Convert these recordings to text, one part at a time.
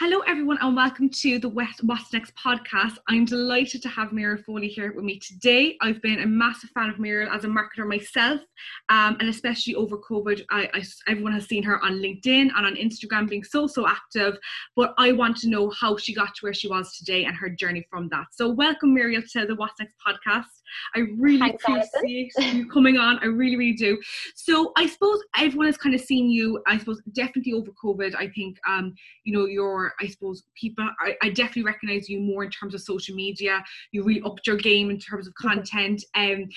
Hello, everyone, and welcome to the West What's Next podcast. I'm delighted to have Muriel Foley here with me today. I've been a massive fan of Muriel as a marketer myself, um, and especially over COVID. I, I, everyone has seen her on LinkedIn and on Instagram being so, so active. But I want to know how she got to where she was today and her journey from that. So, welcome, Muriel, to the What's Next podcast. I really Thanks, appreciate Alison. you coming on. I really, really do. So, I suppose everyone has kind of seen you, I suppose, definitely over COVID. I think, um, you know, your I suppose people I, I, definitely recognize you more in terms of social media. You really upped your game in terms of content. Um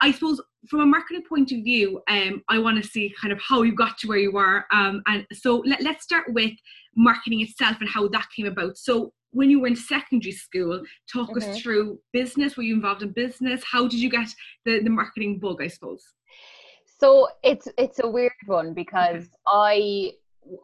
I suppose from a marketing point of view, um, I want to see kind of how you got to where you are. Um, and so let, let's start with marketing itself and how that came about. So when you were in secondary school, talk mm-hmm. us through business. Were you involved in business? How did you get the, the marketing bug, I suppose? So it's it's a weird one because. I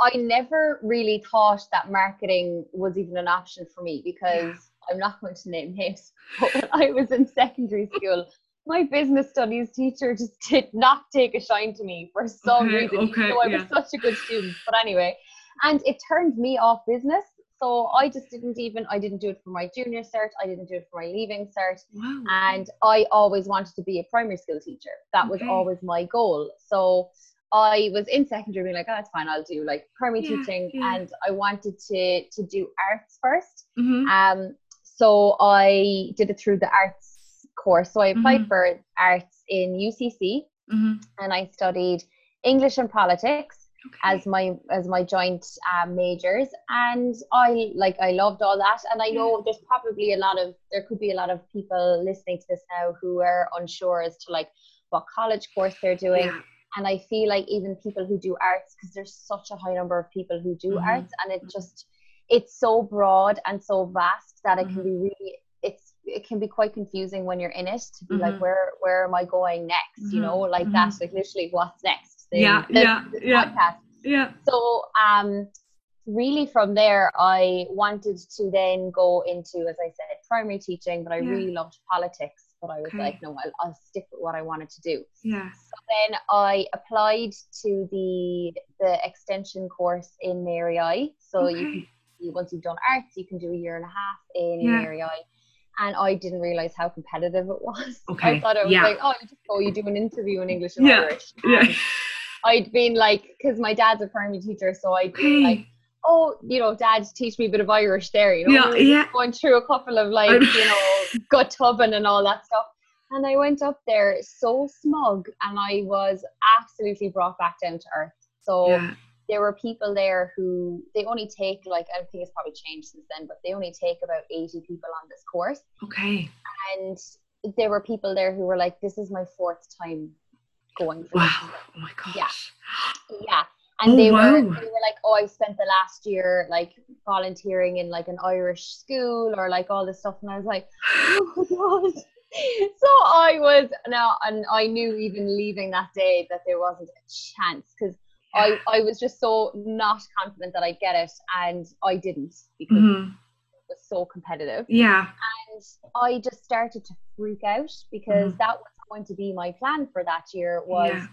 I never really thought that marketing was even an option for me because yeah. I'm not going to name names. But when I was in secondary school, my business studies teacher just did not take a shine to me for some okay, reason. Okay, so I yeah. was such a good student. But anyway, and it turned me off business. So I just didn't even I didn't do it for my junior cert, I didn't do it for my leaving cert. Wow. And I always wanted to be a primary school teacher. That okay. was always my goal. So I was in secondary being like, oh, it's fine, I'll do like primary yeah, teaching. Yeah. And I wanted to to do arts 1st mm-hmm. Um, so I did it through the arts course. So I applied mm-hmm. for arts in UCC mm-hmm. and I studied English and politics. Okay. as my as my joint um, majors and i like i loved all that and i know there's probably a lot of there could be a lot of people listening to this now who are unsure as to like what college course they're doing yeah and i feel like even people who do arts because there's such a high number of people who do mm-hmm. arts and it just it's so broad and so vast that it mm-hmm. can be really it's it can be quite confusing when you're in it to be mm-hmm. like where where am i going next you know mm-hmm. like that mm-hmm. like literally what's next the, yeah the, yeah the yeah podcast. yeah so um really from there i wanted to then go into as i said primary teaching but i yeah. really loved politics but I was okay. like, no, I'll, I'll stick with what I wanted to do. Yeah. So then I applied to the the extension course in Mary I. So okay. you can once you've done arts, you can do a year and a half in yeah. Mary I. And I didn't realize how competitive it was. Okay. I thought it was yeah. like, oh, you just go, you do an interview in English and yeah. Irish. And yeah. I'd been like, because my dad's a primary teacher, so I'd been like, oh, you know, dad, teach me a bit of Irish there, you know, yeah, yeah. going through a couple of like, you know, gut tubbing and all that stuff. And I went up there so smug and I was absolutely brought back down to earth. So yeah. there were people there who they only take like I think it's probably changed since then, but they only take about 80 people on this course. Okay. And there were people there who were like, This is my fourth time going Wow. This. Oh my gosh. Yeah. Yeah and oh, they wow. were they were like oh i spent the last year like volunteering in like an irish school or like all this stuff and i was like oh god so i was now and i knew even leaving that day that there wasn't a chance because i i was just so not confident that i'd get it and i didn't because mm-hmm. it was so competitive yeah and i just started to freak out because mm-hmm. that was going to be my plan for that year was yeah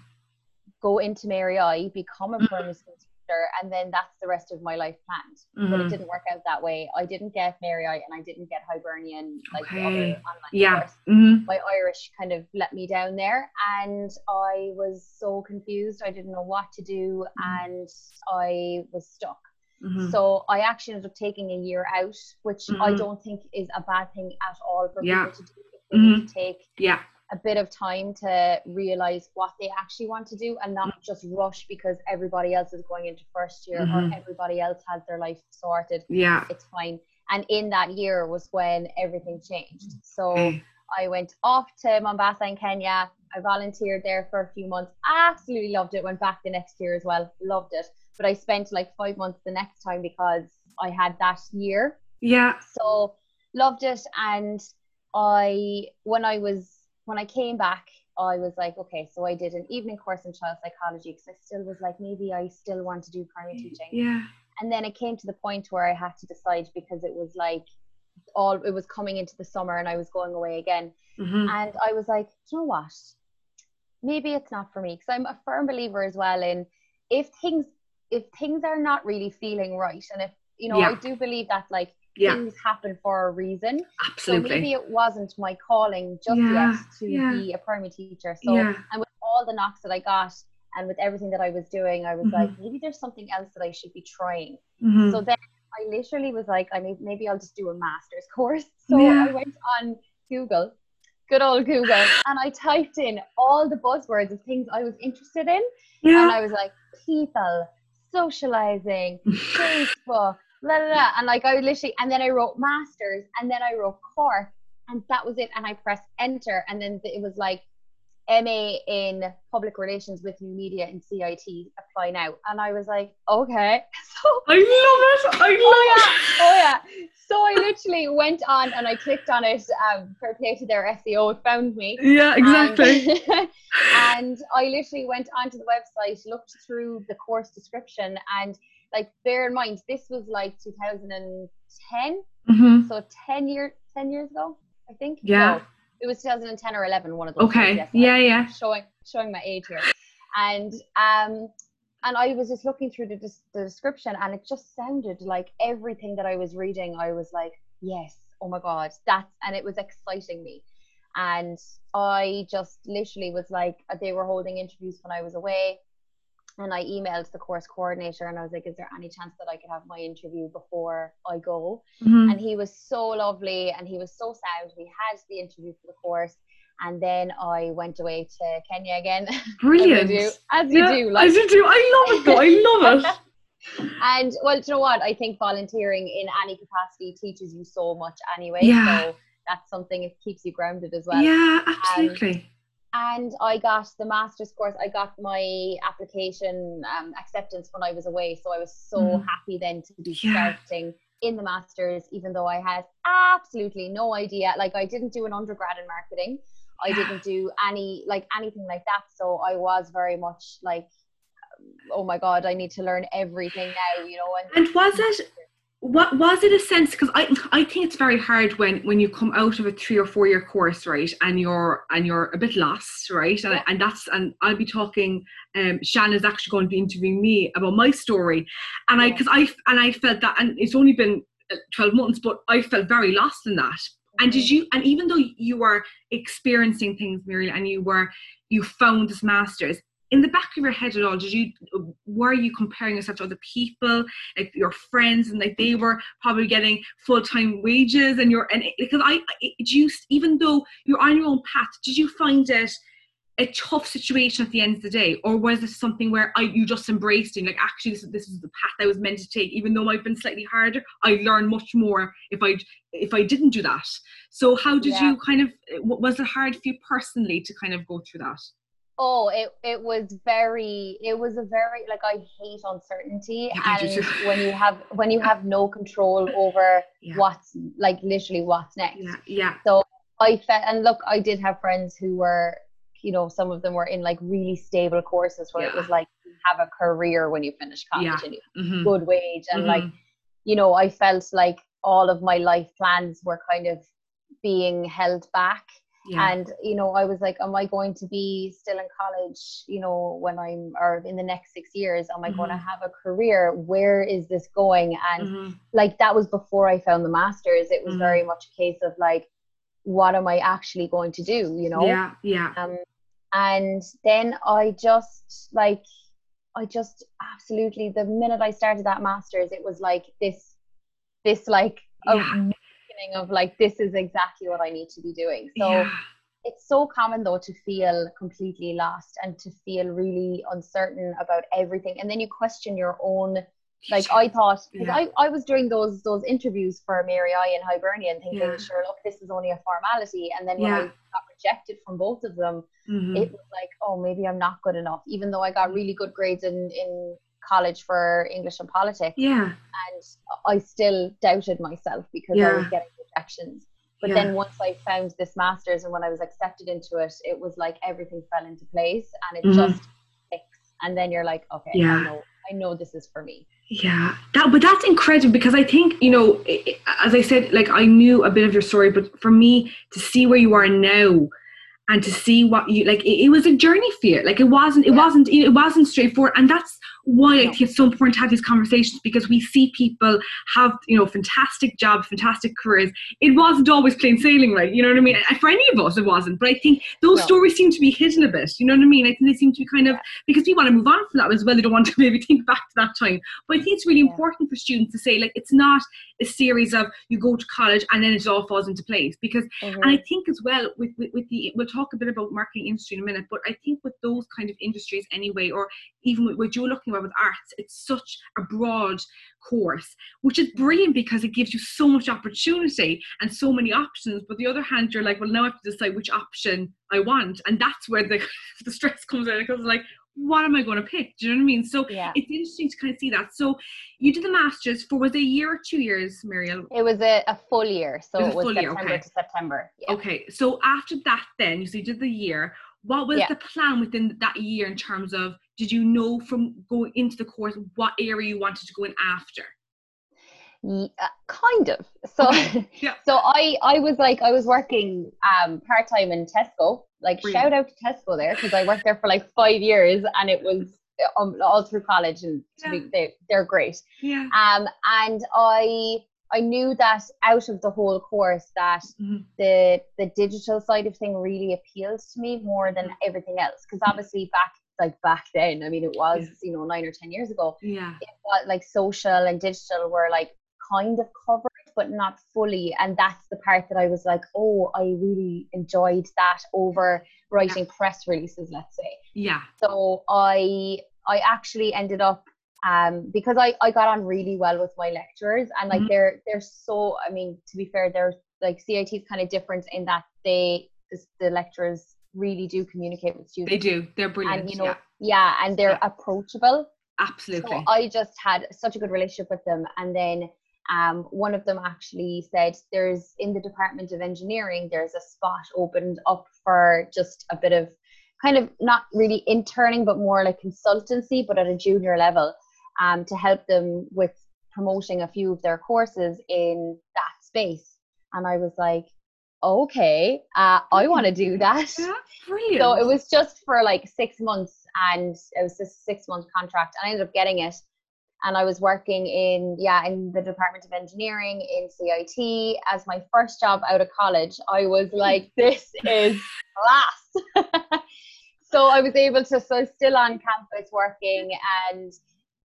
go into Mary I, become a mm-hmm. primary school teacher, and then that's the rest of my life planned. Mm-hmm. But it mm-hmm. didn't work out that way. I didn't get Mary I, and I didn't get Hibernia like okay. the other online yeah. course. Mm-hmm. My Irish kind of let me down there, and I was so confused. I didn't know what to do, mm-hmm. and I was stuck. Mm-hmm. So I actually ended up taking a year out, which mm-hmm. I don't think is a bad thing at all for yeah. people to do. Mm-hmm. To take yeah a bit of time to realize what they actually want to do and not just rush because everybody else is going into first year mm-hmm. or everybody else has their life sorted. Yeah. It's fine. And in that year was when everything changed. So okay. I went off to Mombasa in Kenya. I volunteered there for a few months. Absolutely loved it. Went back the next year as well. Loved it. But I spent like five months the next time because I had that year. Yeah. So loved it. And I, when I was when I came back, I was like, okay, so I did an evening course in child psychology because I still was like, maybe I still want to do primary teaching. Yeah. And then it came to the point where I had to decide because it was like all it was coming into the summer and I was going away again. Mm-hmm. And I was like, you know what? Maybe it's not for me because I'm a firm believer as well in if things if things are not really feeling right and if you know, Yeah. I do believe that like Yeah, things happen for a reason. Absolutely. So maybe it wasn't my calling just Yeah, yet to yeah. be a primary teacher. So yeah, and with all the knocks that I got and with everything that I was doing, I was Mhm. like, maybe there's something else that I should be trying. mhm. So then I literally was like, I may, maybe I'll just do a master's course. So Yeah. I went on Google, good old Google, and I typed in all the buzzwords of things I was interested in. And. I was like, people, socializing, Facebook, la la la. And like I literally, and then I wrote masters, and then I wrote Cork, and that was it. And I pressed enter, and then it was like MA in public relations with new media in CIT, apply now. And I was like, okay. So I love it. I love Oh it. oh yeah. So I literally went on and I clicked on it. Um, fair play to their SEO, it found me. Yeah, exactly. And, and I literally went onto the website, looked through the course description, and like bear in mind this was like 2010, Mhm. so 10 year 10 years ago, I think. Yeah. No, it was 2010 or 11, one of those. Okay. years, yes. Yeah, yeah. Showing showing my age here, and um. And I was just looking through the, the description, and it just sounded like everything that I was reading. I was like, "Yes, oh my god, that's," and it was exciting me and I just literally was like, they were holding interviews when I was away, and I emailed the course coordinator and I was like, is there any chance that I could have my interview before I go? Mhm. And he was so lovely and he was so sound. We had the interview for the course, and then I went away to Kenya again, Brilliant. as you do, as you Yeah, do, like As you do. I love it though. I love it. and well, do you know what? I think volunteering in any capacity teaches you so much anyway. Yeah. So that's something it keeps you grounded as well. yeah, absolutely. And I got the master's course. I got my application um, acceptance when I was away, so I was so Mhm. happy then to be Yeah. starting in the masters, even though I had absolutely no idea. Like I didn't do an undergrad in marketing. I didn't do any like anything like that. So I was very much like, oh my god, I need to learn everything now, you know. And, And was it what was it a sense because I I think it's very hard when when you come out of a three or four year course right and you're and you're a bit lost right? And, Yeah. and that's and I'll be talking um Shanna's actually going to be interviewing me about my story. And I because I and I felt that and it's only been uh, 12 months but I felt very lost in that. And did you and even though you were experiencing things Muriel and you were you found this masters in the back of your head at all did you were you comparing yourself to other people like your friends and like they were probably getting full-time wages and you're and it- because i it, you even though you're on your own path did you find it a tough situation at the end of the day? Or was it something where I, you just embraced it like actually this, is- this is the path i was meant to take even though i've been slightly harder i learned much more if i if i didn't do that? So how did Yeah. you kind of was it hard for you personally to kind of go through that Oh, it it was very it was a very like I hate uncertainty Yeah, and when you have when you have no control over Yeah. what's like literally what's next. yeah yeah I felt and look, I did have friends who were you know, some of them were in like really stable courses where it was like you have a career when you finish college Yeah. and you Mhm. good wage and like Mhm. you know, I felt like all of my life plans were kind of being held back yeah. And you know i was like am i going to be still in college you know when i'm or in the next six years? Am i going to have a career? Where is this going? And Mhm. like that was before i found the masters. It was Mhm. very much a case of like what am i actually going to do you know? Yeah yeah. Um and then i just like i just absolutely the minute i started that masters it was like this this like Yeah. Of like this is exactly what i need to be doing so yeah. it's so common though to feel completely lost and to feel really uncertain about everything and then you question your own like I thought because Yeah. I, I was doing those those interviews for Mary I and Hibernia thinking Yeah. sure look this is only a formality and then when I got rejected from both of them Mhm. it was like oh maybe I'm not good enough even though I got really good grades in in college for English and politics yeah and I still doubted myself because I was getting rejections. But Yeah. then once I found this master's and when I was accepted into it, it was like everything fell into place and it Mhm. just clicks. And then you're like, okay, Yeah. I know, I know this is for me. Yeah, that but that's incredible because I think you know, as I said, like I knew a bit of your story, but for me to see where you are now and to see what you like, it, it was a journey for you. Like it wasn't, it Yeah. wasn't, it wasn't straightforward, and that's why I think it's so important to have these conversations because we see people have, you know, fantastic jobs, fantastic careers. It wasn't always plain sailing, right? You know what I mean? For any of us, it wasn't. But I think those no. stories seem to be hidden a bit. You know what I mean? I think they seem to be kind of because we want to move on from that as well. They don't want to maybe think back to that time. But I think it's really yeah. important for students to say, like, it's not a series of you go to college and then it all falls into place. Because, mm-hmm. and I think as well with, with with the we'll talk a bit about marketing industry in a minute, but I think with those kind of industries anyway, or even with what you're looking at with arts, it's such a broad course, which is brilliant because it gives you so much opportunity and so many options. But the other hand, you're like, well, now I have to decide which option I want, and that's where the the stress comes in because like, what am I going to pick? Do you know what I mean? So yeah. it's interesting to kind of see that. So you did the masters for was it a year or two years, Muriel? It was a, a full year, so it was, it was September year, okay. to September. Yeah. Okay, so after that, then you so you did the year. What was yeah. the plan within that year in terms of did you know from going into the course what area you wanted to go in after? Yeah, uh, kind of. So, okay. yeah. so I I was like I was working um part time in Tesco. Like Brilliant. shout out to Tesco there because I worked there for like five years and it was um, all through college and yeah. be, they they're great. Yeah. Um and I I knew that out of the whole course that mm-hmm. the the digital side of thing really appeals to me more than mm-hmm. everything else because obviously back like back then I mean it was yeah. you know 9 or 10 years ago yeah was, like social and digital were like kind of covered but not fully and that's the part that I was like oh I really enjoyed that over writing yeah. press releases let's say yeah so I I actually ended up um, because I, I got on really well with my lecturers and like mm-hmm. they're they're so I mean to be fair they're like CIT is kind of different in that they the lecturers really do communicate with students. They do. They're brilliant. And you know, yeah, yeah and they're yeah. approachable. Absolutely. So I just had such a good relationship with them, and then um, one of them actually said there's in the Department of Engineering there's a spot opened up for just a bit of kind of not really interning but more like consultancy but at a junior level um, to help them with promoting a few of their courses in that space. And I was like, okay, uh, I want to do that. Yeah, brilliant. So it was just for like six months and it was a six month contract. And I ended up getting it. And I was working in, yeah, in the Department of Engineering in CIT as my first job out of college. I was like, this is class. so I was able to, so still on campus working and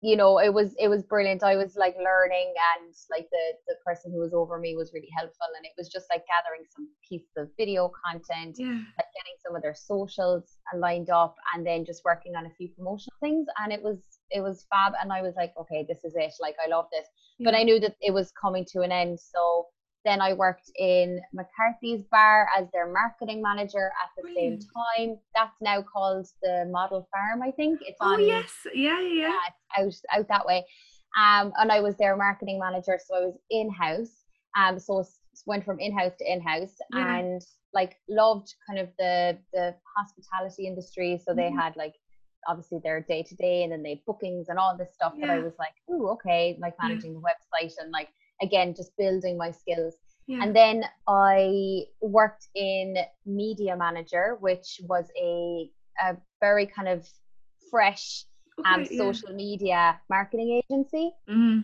you know it was it was brilliant i was like learning and like the the person who was over me was really helpful and it was just like gathering some pieces of video content yeah. like getting some of their socials lined up and then just working on a few promotional things and it was it was fab and i was like okay this is it like i love this yeah. but i knew that it was coming to an end so then I worked in McCarthy's Bar as their marketing manager at the Brilliant. same time. That's now called the Model Farm, I think. It's oh, on. Oh yes, yeah, yeah. yeah it's out out that way. Um, and I was their marketing manager, so I was in house. Um, so went from in house to in house, yeah. and like loved kind of the the hospitality industry. So they mm. had like obviously their day to day, and then they bookings and all this stuff. Yeah. That I was like, oh, okay, like managing the website and like again just building my skills yeah. and then i worked in media manager which was a, a very kind of fresh okay, um, social yeah. media marketing agency mm.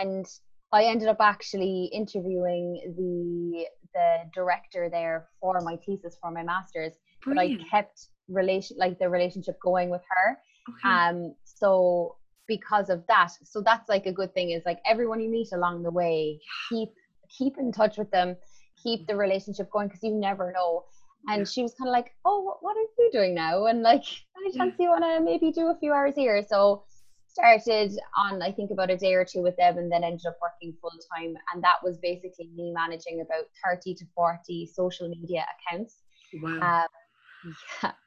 and i ended up actually interviewing the the director there for my thesis for my master's Brilliant. but i kept relation like the relationship going with her okay. um so because of that. So that's like a good thing is like everyone you meet along the way, keep keep in touch with them, keep the relationship going because you never know. And she was kind of like, "Oh, what are you doing now?" And like, any chance you want to maybe do a few hours here? So started on I think about a day or two with them, and then ended up working full time. And that was basically me managing about thirty to forty social media accounts. Wow. Um, yeah.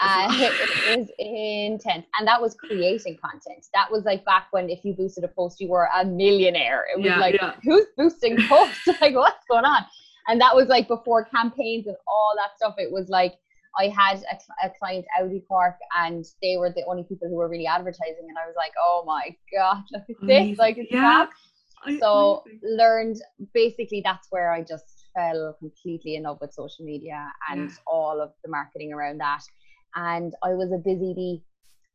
Uh, it was intense. And that was creating content. That was like back when if you boosted a post, you were a millionaire. It was yeah, like, yeah. who's boosting posts? like, what's going on? And that was like before campaigns and all that stuff. It was like, I had a, a client, Audi Cork, and they were the only people who were really advertising. And I was like, oh my God, look at this. Like, it's yeah. So, learned basically that's where I just fell completely in love with social media and yeah. all of the marketing around that. And I was a busy bee.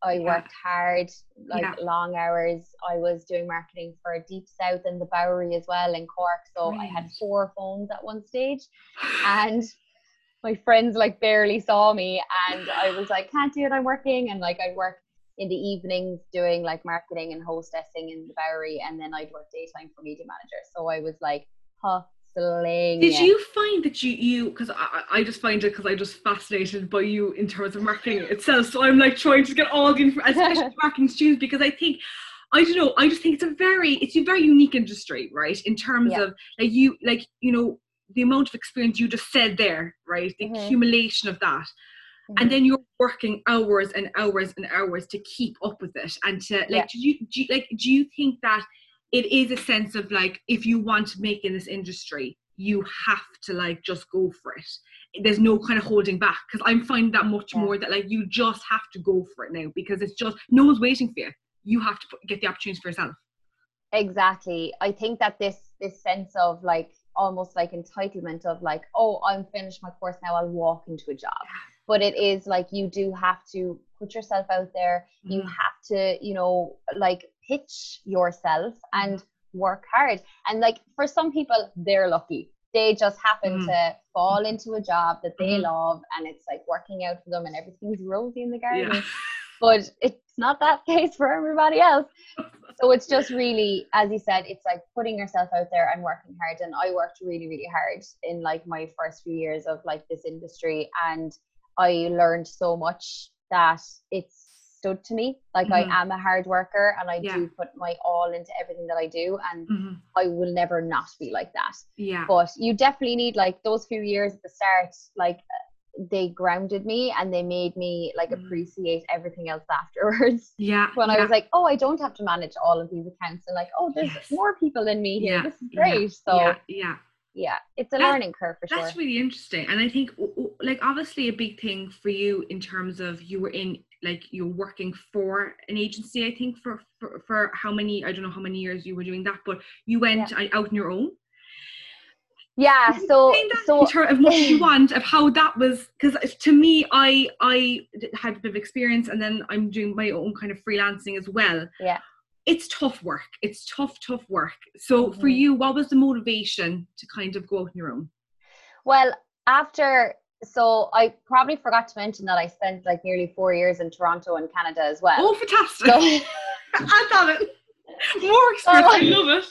I Yeah. worked hard, like Yeah. long hours. I was doing marketing for Deep South and the Bowery as well in Cork. So I had four phones at one stage. And my friends like barely saw me and I was like, can't do it, I'm working. And like I'd work in the evenings doing like marketing and hostessing in the Bowery and then I'd work daytime for media manager. So I was like hustling. Did you find that you you because I, I just find it because I'm just fascinated by you in terms of marketing itself. So I'm like trying to get all the information, especially marketing students, because I think I don't know. I just think it's a very it's a very unique industry, right? In terms Yeah. of like you like you know the amount of experience you just said there, right? The Mhm. accumulation of that, Mhm. and then you're working hours and hours and hours to keep up with it and to like Yeah. do you, do you like do you think that it is a sense of like if you want to make in this industry you have to like just go for it. There's no kind of holding back because i'm finding that much Yeah. more that like you just have to go for it now because it's just no one's waiting for you. You have to put, get the opportunities for yourself. Exactly. I think that this this sense of like almost like entitlement of like oh i'm finished my course now i'll walk into a job. But it is like you do have to put yourself out there. You Mhm. have to you know like pitch yourself and work hard and like for some people they're lucky they just happen Mhm. to fall into a job that they Mhm. love and it's like working out for them and everything's rosy in the garden yeah but it's not that case for everybody else. So it's just really, as you said, it's like putting yourself out there and working hard. And I worked really, really hard in like my first few years of like this industry, and I learned so much that it's stood to me. Like Mhm. I am a hard worker, and I Yeah. do put my all into everything that I do, and Mhm. I will never not be like that. yeah But you definitely need like those few years at the start, like they grounded me and they made me like Mhm. appreciate everything else afterwards. yeah when I was like, oh, I don't have to manage all of these accounts, and like, oh, there's Yes. more people than me here. Yeah, This is yeah, great. So yeah yeah, yeah it's a That's- learning curve for sure. That's really interesting. And I think, like, obviously, a big thing for you in terms of you were in, like, you're working for an agency, I think, for, for, for how many, I don't know how many years you were doing that, but you went uh, out on your own. yeah. So that so in terms of what you want, of how that was, because to me, i i had a bit of experience and then I'm doing my own kind of freelancing as well. Yeah. It's tough work. It's tough, tough work. So for Mhm. you, what was the motivation to kind of go out on your own? well after. So I probably forgot to mention that I spent like nearly four years in Toronto and Canada as well. Oh, fantastic. So, I love it. More experience. I love it.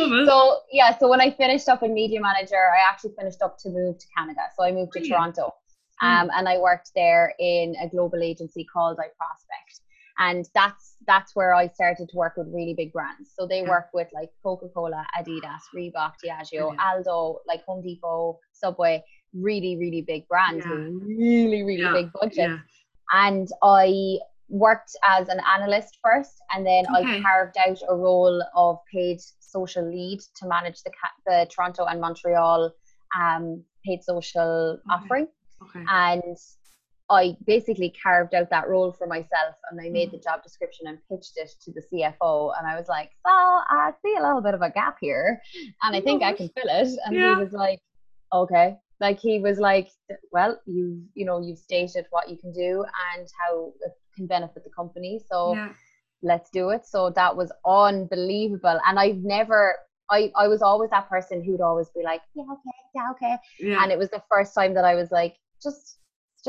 Love it. so yeah, so when I finished up in media manager, I actually finished up to move to Canada. So I moved to Brilliant. Toronto. Mm. Um, and I worked there in a global agency called iProspect. And that's that's where I started to work with really big brands. So they Yeah. work with like Coca-Cola, Adidas, Reebok, Diageo, Brilliant. Aldo, like Home Depot, Subway, really, really big brands Yeah. with really, really Yeah, big budgets Yeah. and I worked as an analyst first, and then Okay. I carved out a role of paid social lead to manage the the Toronto and Montreal um, paid social Okay. offering, Okay. and I basically carved out that role for myself, and I made the mm. job description and pitched it to the CFO, and I was like, "So I see a little bit of a gap here, and I think I can fill it," and Yeah. he was like, "Okay." Like he was like, well, you've, you know you've stated what you can do and how it can benefit the company, so yeah. let's do it. So that was unbelievable, and I've never. I, I was always that person who'd always be like, yeah, okay, yeah, okay. Yeah. And it was the first time that I was like, just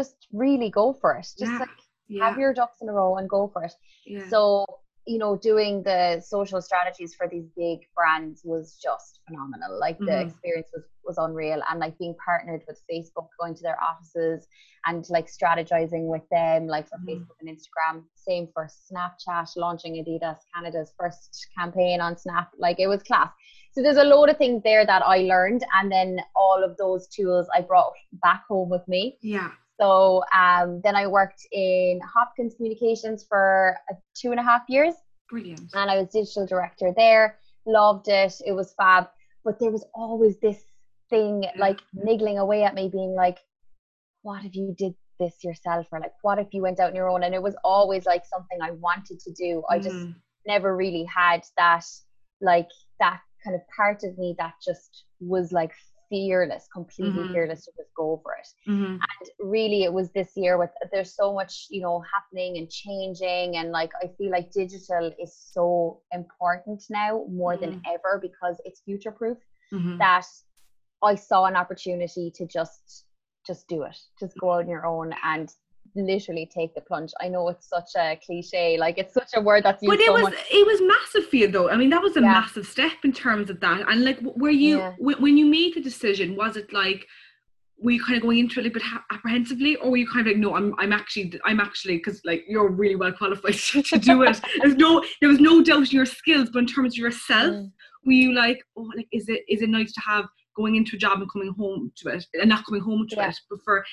just really go for it. Just Yeah. like yeah. have your ducks in a row and go for it. yeah. So, you know, doing the social strategies for these big brands was just phenomenal. Like the Mhm. experience was was unreal and like being partnered with Facebook, going to their offices and like strategizing with them, like for Mhm. Facebook and Instagram. Same for Snapchat, launching Adidas Canada's first campaign on Snap. Like it was class. So there's a load of things there that I learned and then all of those tools I brought back home with me. yeah. So um, then I worked in Hopkins Communications for uh, two and a half years, Brilliant. and I was digital director there. Loved it; it was fab. But there was always this thing like niggling away at me, being like, "What if you did this yourself?" Or like, "What if you went out on your own?" And it was always like something I wanted to do. I just Mm. never really had that like that kind of part of me that just was like fearless, completely Mhm. fearless to just go for it. Mhm. And really, it was this year with there's so much, you know, happening and changing, and like I feel like digital is so important now more than ever because it's future proof. Mhm. That I saw an opportunity to just just do it, just go on your own and literally take the plunge. I know it's such a cliche, like it's such a word that's used But it so was much. it was massive for you though. I mean, that was a Yeah. massive step in terms of that. And like, were you Yeah. when, when you made the decision? Was it like were you kind of going into it a little bit ha- apprehensively, or were you kind of like, no, I'm I'm actually I'm actually because like you're really well qualified to, do it. There's no there was no doubt in your skills, but in terms of yourself, Mm. were you like, oh, like is it is it nice to have going into a job and coming home to it and not coming home to Yeah. it, but for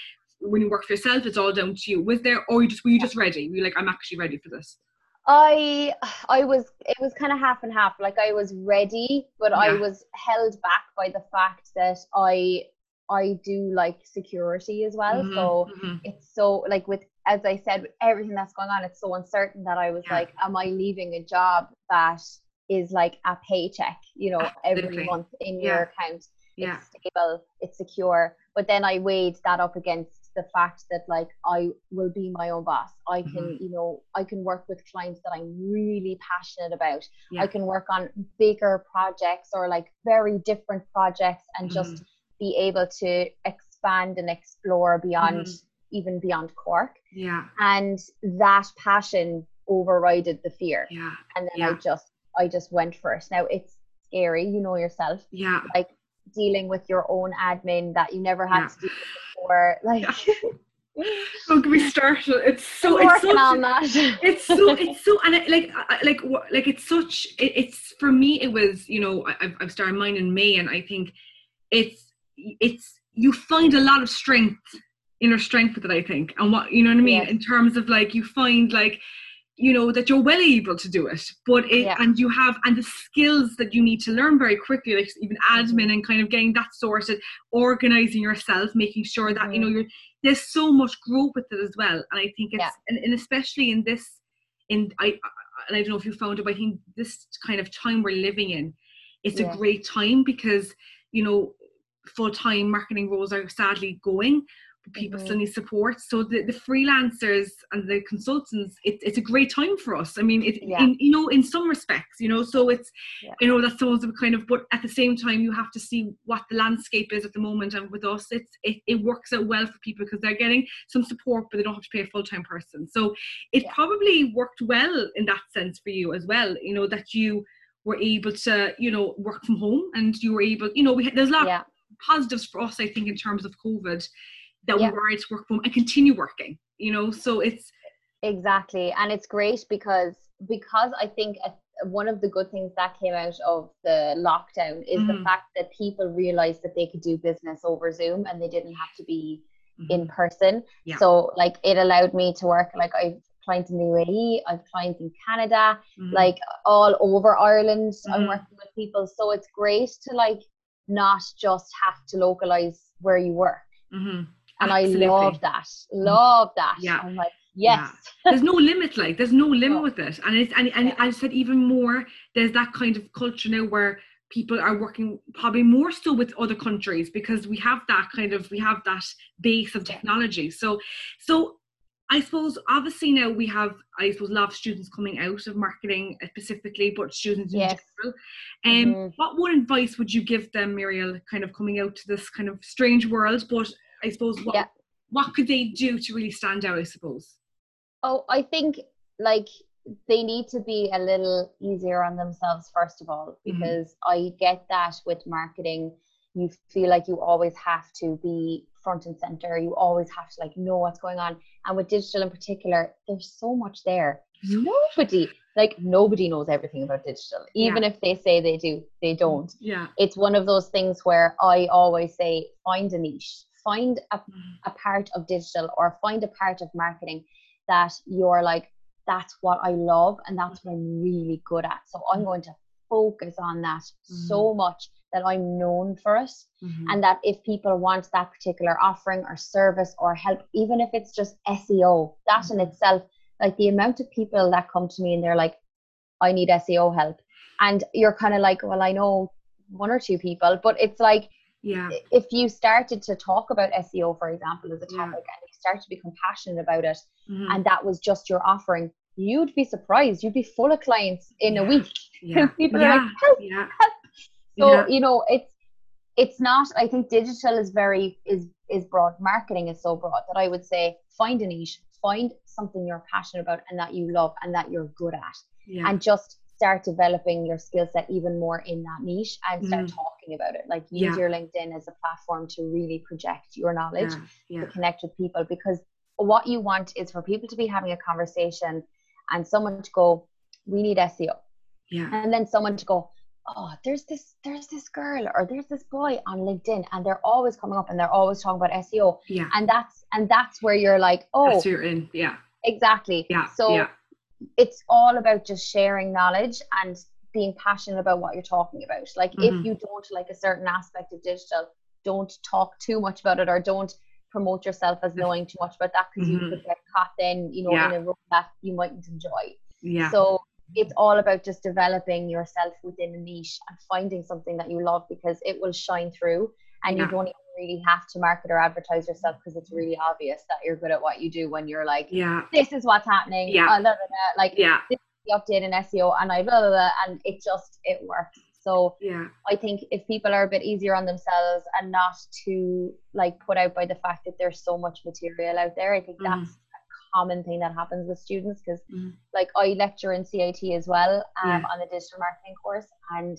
when you work for yourself, it's all down to you. Was there, or you just were you just ready? Were you like, I'm actually ready for this? I I was it was kind of half and half. Like I was ready, but I was held back by the fact that I I do like security as well. Mhm, So mhm. it's so like with as I said, with everything that's going on, it's so uncertain that I was Yeah. like, am I leaving a job that is like a paycheck, you know, Absolutely. every month in Yeah. your account? yeah, It's stable, it's secure. But then I weighed that up against the fact that like I will be my own boss. I can, Mm-hmm. you know, I can work with clients that I'm really passionate about. Yeah. I can work on bigger projects or like very different projects and just Mm-hmm. be able to expand and explore beyond Mhm. even beyond Cork. yeah, And that passion overrided the fear. yeah, And then I just I just went for it. Now it's scary, you know yourself yeah. like dealing with your own admin that you never had Yeah. to do before. Like Don't get me started. It's so I'm it's that. it's so it's so and it, like I- like like it's such it, it's for me it was you know I, I've- I've started mine in May and I think it's it's you find a lot of strength inner strength with it I think and what you know what I mean Yes. in terms of like you find like you know that you're well able to do it but it Yeah. and you have and the skills that you need to learn very quickly like even Mm-hmm. admin and kind of getting that sorted organizing yourself making sure that you know Mhm. you're there's so much growth with it as well and i think it's Yeah. and, and especially in this in i I- and i don't know if you found it but i think this kind of time we're living in it's Yeah. a great time because you know full-time marketing roles are sadly going people Mhm. still need support so the, the freelancers and the consultants it, it's a great time for us i mean it Yeah. in, you know in some respects you know so it's Yeah. you know that's a kind of but at the same time you have to see what the landscape is at the moment and with us it's it, it works out well for people because they're getting some support but they don't have to pay a full-time person so it Yeah. probably worked well in that sense for you as well you know that you were able to you know work from home and you were able you know we had, there's a lot of positives for us i think in terms of covid that Yeah. we were able to work from and continue working you know so it's exactly. And it's great because because I think a, one of the good things that came out of the lockdown is the Mhm. fact that people realized that they could do business over Zoom and they didn't have to be in Mhm. person. Yeah. So like it allowed me to work like I've clients in the UAE, I've clients in Canada, Mhm. like all over Ireland. I'm Mhm. working with people. So it's great to like not just have to localize where you work. And Absolutely. I love that. Love that. Yeah. I'm like, Yeah. yes. there's no limit like there's no limit No. with it and it's and, and Yeah. i said even more there's that kind of culture now where people are working probably more so with other countries because we have that kind of we have that base of Yeah. technology so so I suppose obviously now we have I suppose a lot of students coming out of marketing specifically, but students in Yes. general. Um, Mhm. What one advice would you give them, Muriel, kind of coming out to this kind of strange world? But I suppose what Yeah. what could they do to really stand out? I suppose. Oh, I think like they need to be a little easier on themselves first of all Mhm. because I get that with marketing you feel like you always have to be front and center you always have to like know what's going on and with digital in particular there's so much there nobody like nobody knows everything about digital even if they say they do they don't Yeah. it's one of those things where I always say find a niche find a a part of digital or find a part of marketing that you're like that's what I love and that's what I'm really good at. So I'm going to focus on that so much that I'm known for it Mhm. and that if people want that particular offering or service or help even if it's just SEO that in Mhm. itself like the amount of people that come to me and they're like I need SEO help. And you're kind of like well I know one or two people but it's like yeah if you started to talk about SEO, for example, as a topic, Yeah. and you started to become passionate about it, Mhm. and that was just your offering, you'd be surprised. You'd be full of clients in a week. yeah People yeah are like, help. yeah So Yeah. you know, it's it's not. I think digital is very is is broad. Marketing is so broad that I would say find a niche, find something you're passionate about and that you love and that you're good at, yeah and just start developing your skill set even more in that niche and start Mhm. talking about it. Like use Yeah. your LinkedIn as a platform to really project your knowledge yeah yeah to connect with people because what you want is for people to be having a conversation and someone to go, we need SEO. yeah And then someone to go, oh, there's this, there's this girl or there's this boy on LinkedIn and they're always coming up and they're always talking about SEO. yeah And that's, and that's where you're like, oh, that's you're in yeah exactly. yeah So yeah it's all about just sharing knowledge and being passionate about what you're talking about. Like Mhm. if you don't like a certain aspect of digital, don't talk too much about it or don't promote yourself as knowing too much about that because Mhm. you could get caught then, you know, Yeah. in a role that you mightn't enjoy. yeah So it's all about just developing yourself within a niche and finding something that you love because it will shine through and Yeah. you don't even really have to market or advertise yourself because it's really obvious that you're good at what you do when you're like, yeah this is what's happening. Yeah. blah, blah, blah, Like yeah the update in SEO and I blah, blah, blah, and it just it works. So yeah I think if people are a bit easier on themselves and not too like put out by the fact that there's so much material out there, I think Mhm. that's a common thing that happens with students because Mhm. like I lecture in CIT as well um, Yeah. on the digital marketing course and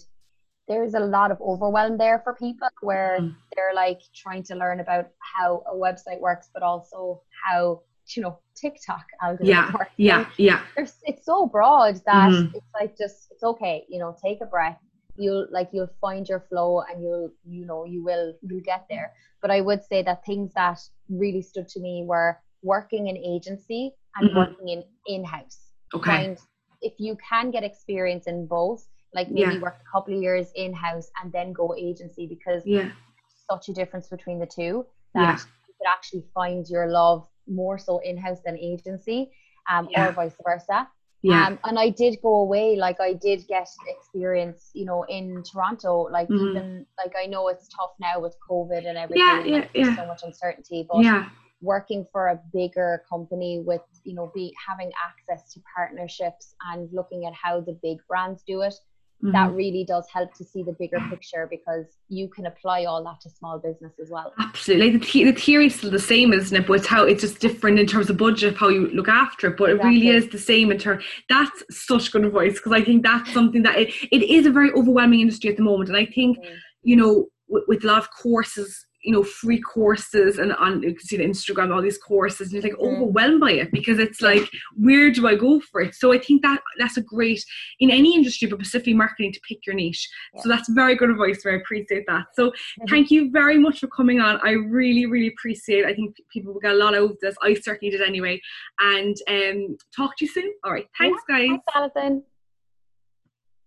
there's a lot of overwhelm there for people where Mhm. they're like trying to learn about how a website works but also how you know TikTok algorithm yeah works. yeah And yeah there's it's so broad that Mhm. it's like just it's okay you know take a breath you'll like you'll find your flow and you'll you know you will you'll get there but i would say that things that really stood to me were working in agency and Mhm. working in in-house okay find if you can get experience in both like maybe Yeah. work a couple of years in-house and then go agency because yeah such a difference between the two Yeah. that you could actually find your love more so in-house than agency um, Yeah. or vice versa yeah um, and I did go away, like I did get experience, you know, in Toronto. Like Mhm. even like I know it's tough now with COVID and everything. Yeah, yeah, like, there's yeah. so much uncertainty. But yeah working for a bigger company with, you know, be having access to partnerships and looking at how the big brands do it, that Mhm. really does help to see the bigger picture because you can apply all that to small business as well. Absolutely. Like the, the, the theory is still the same, isn't it? But it's how it's just different in terms of budget, how you look after it. But it really is the same in terms. That's such good advice because I think that's something that it, it is a very overwhelming industry at the moment, and I think Mm. you know with, with a lot of courses, you know, free courses and on you can see the Instagram, all these courses, and you're like Mhm. overwhelmed by it because it's like where do I go for it? So I think that that's a great in any industry, but specifically marketing to pick your niche. So that's very good advice. Where I appreciate that. So thank you very much for coming on. I really, really appreciate it. I think people will get a lot out of this. I certainly did anyway. And um talk to you soon. All right. Thanks guys. Thanks.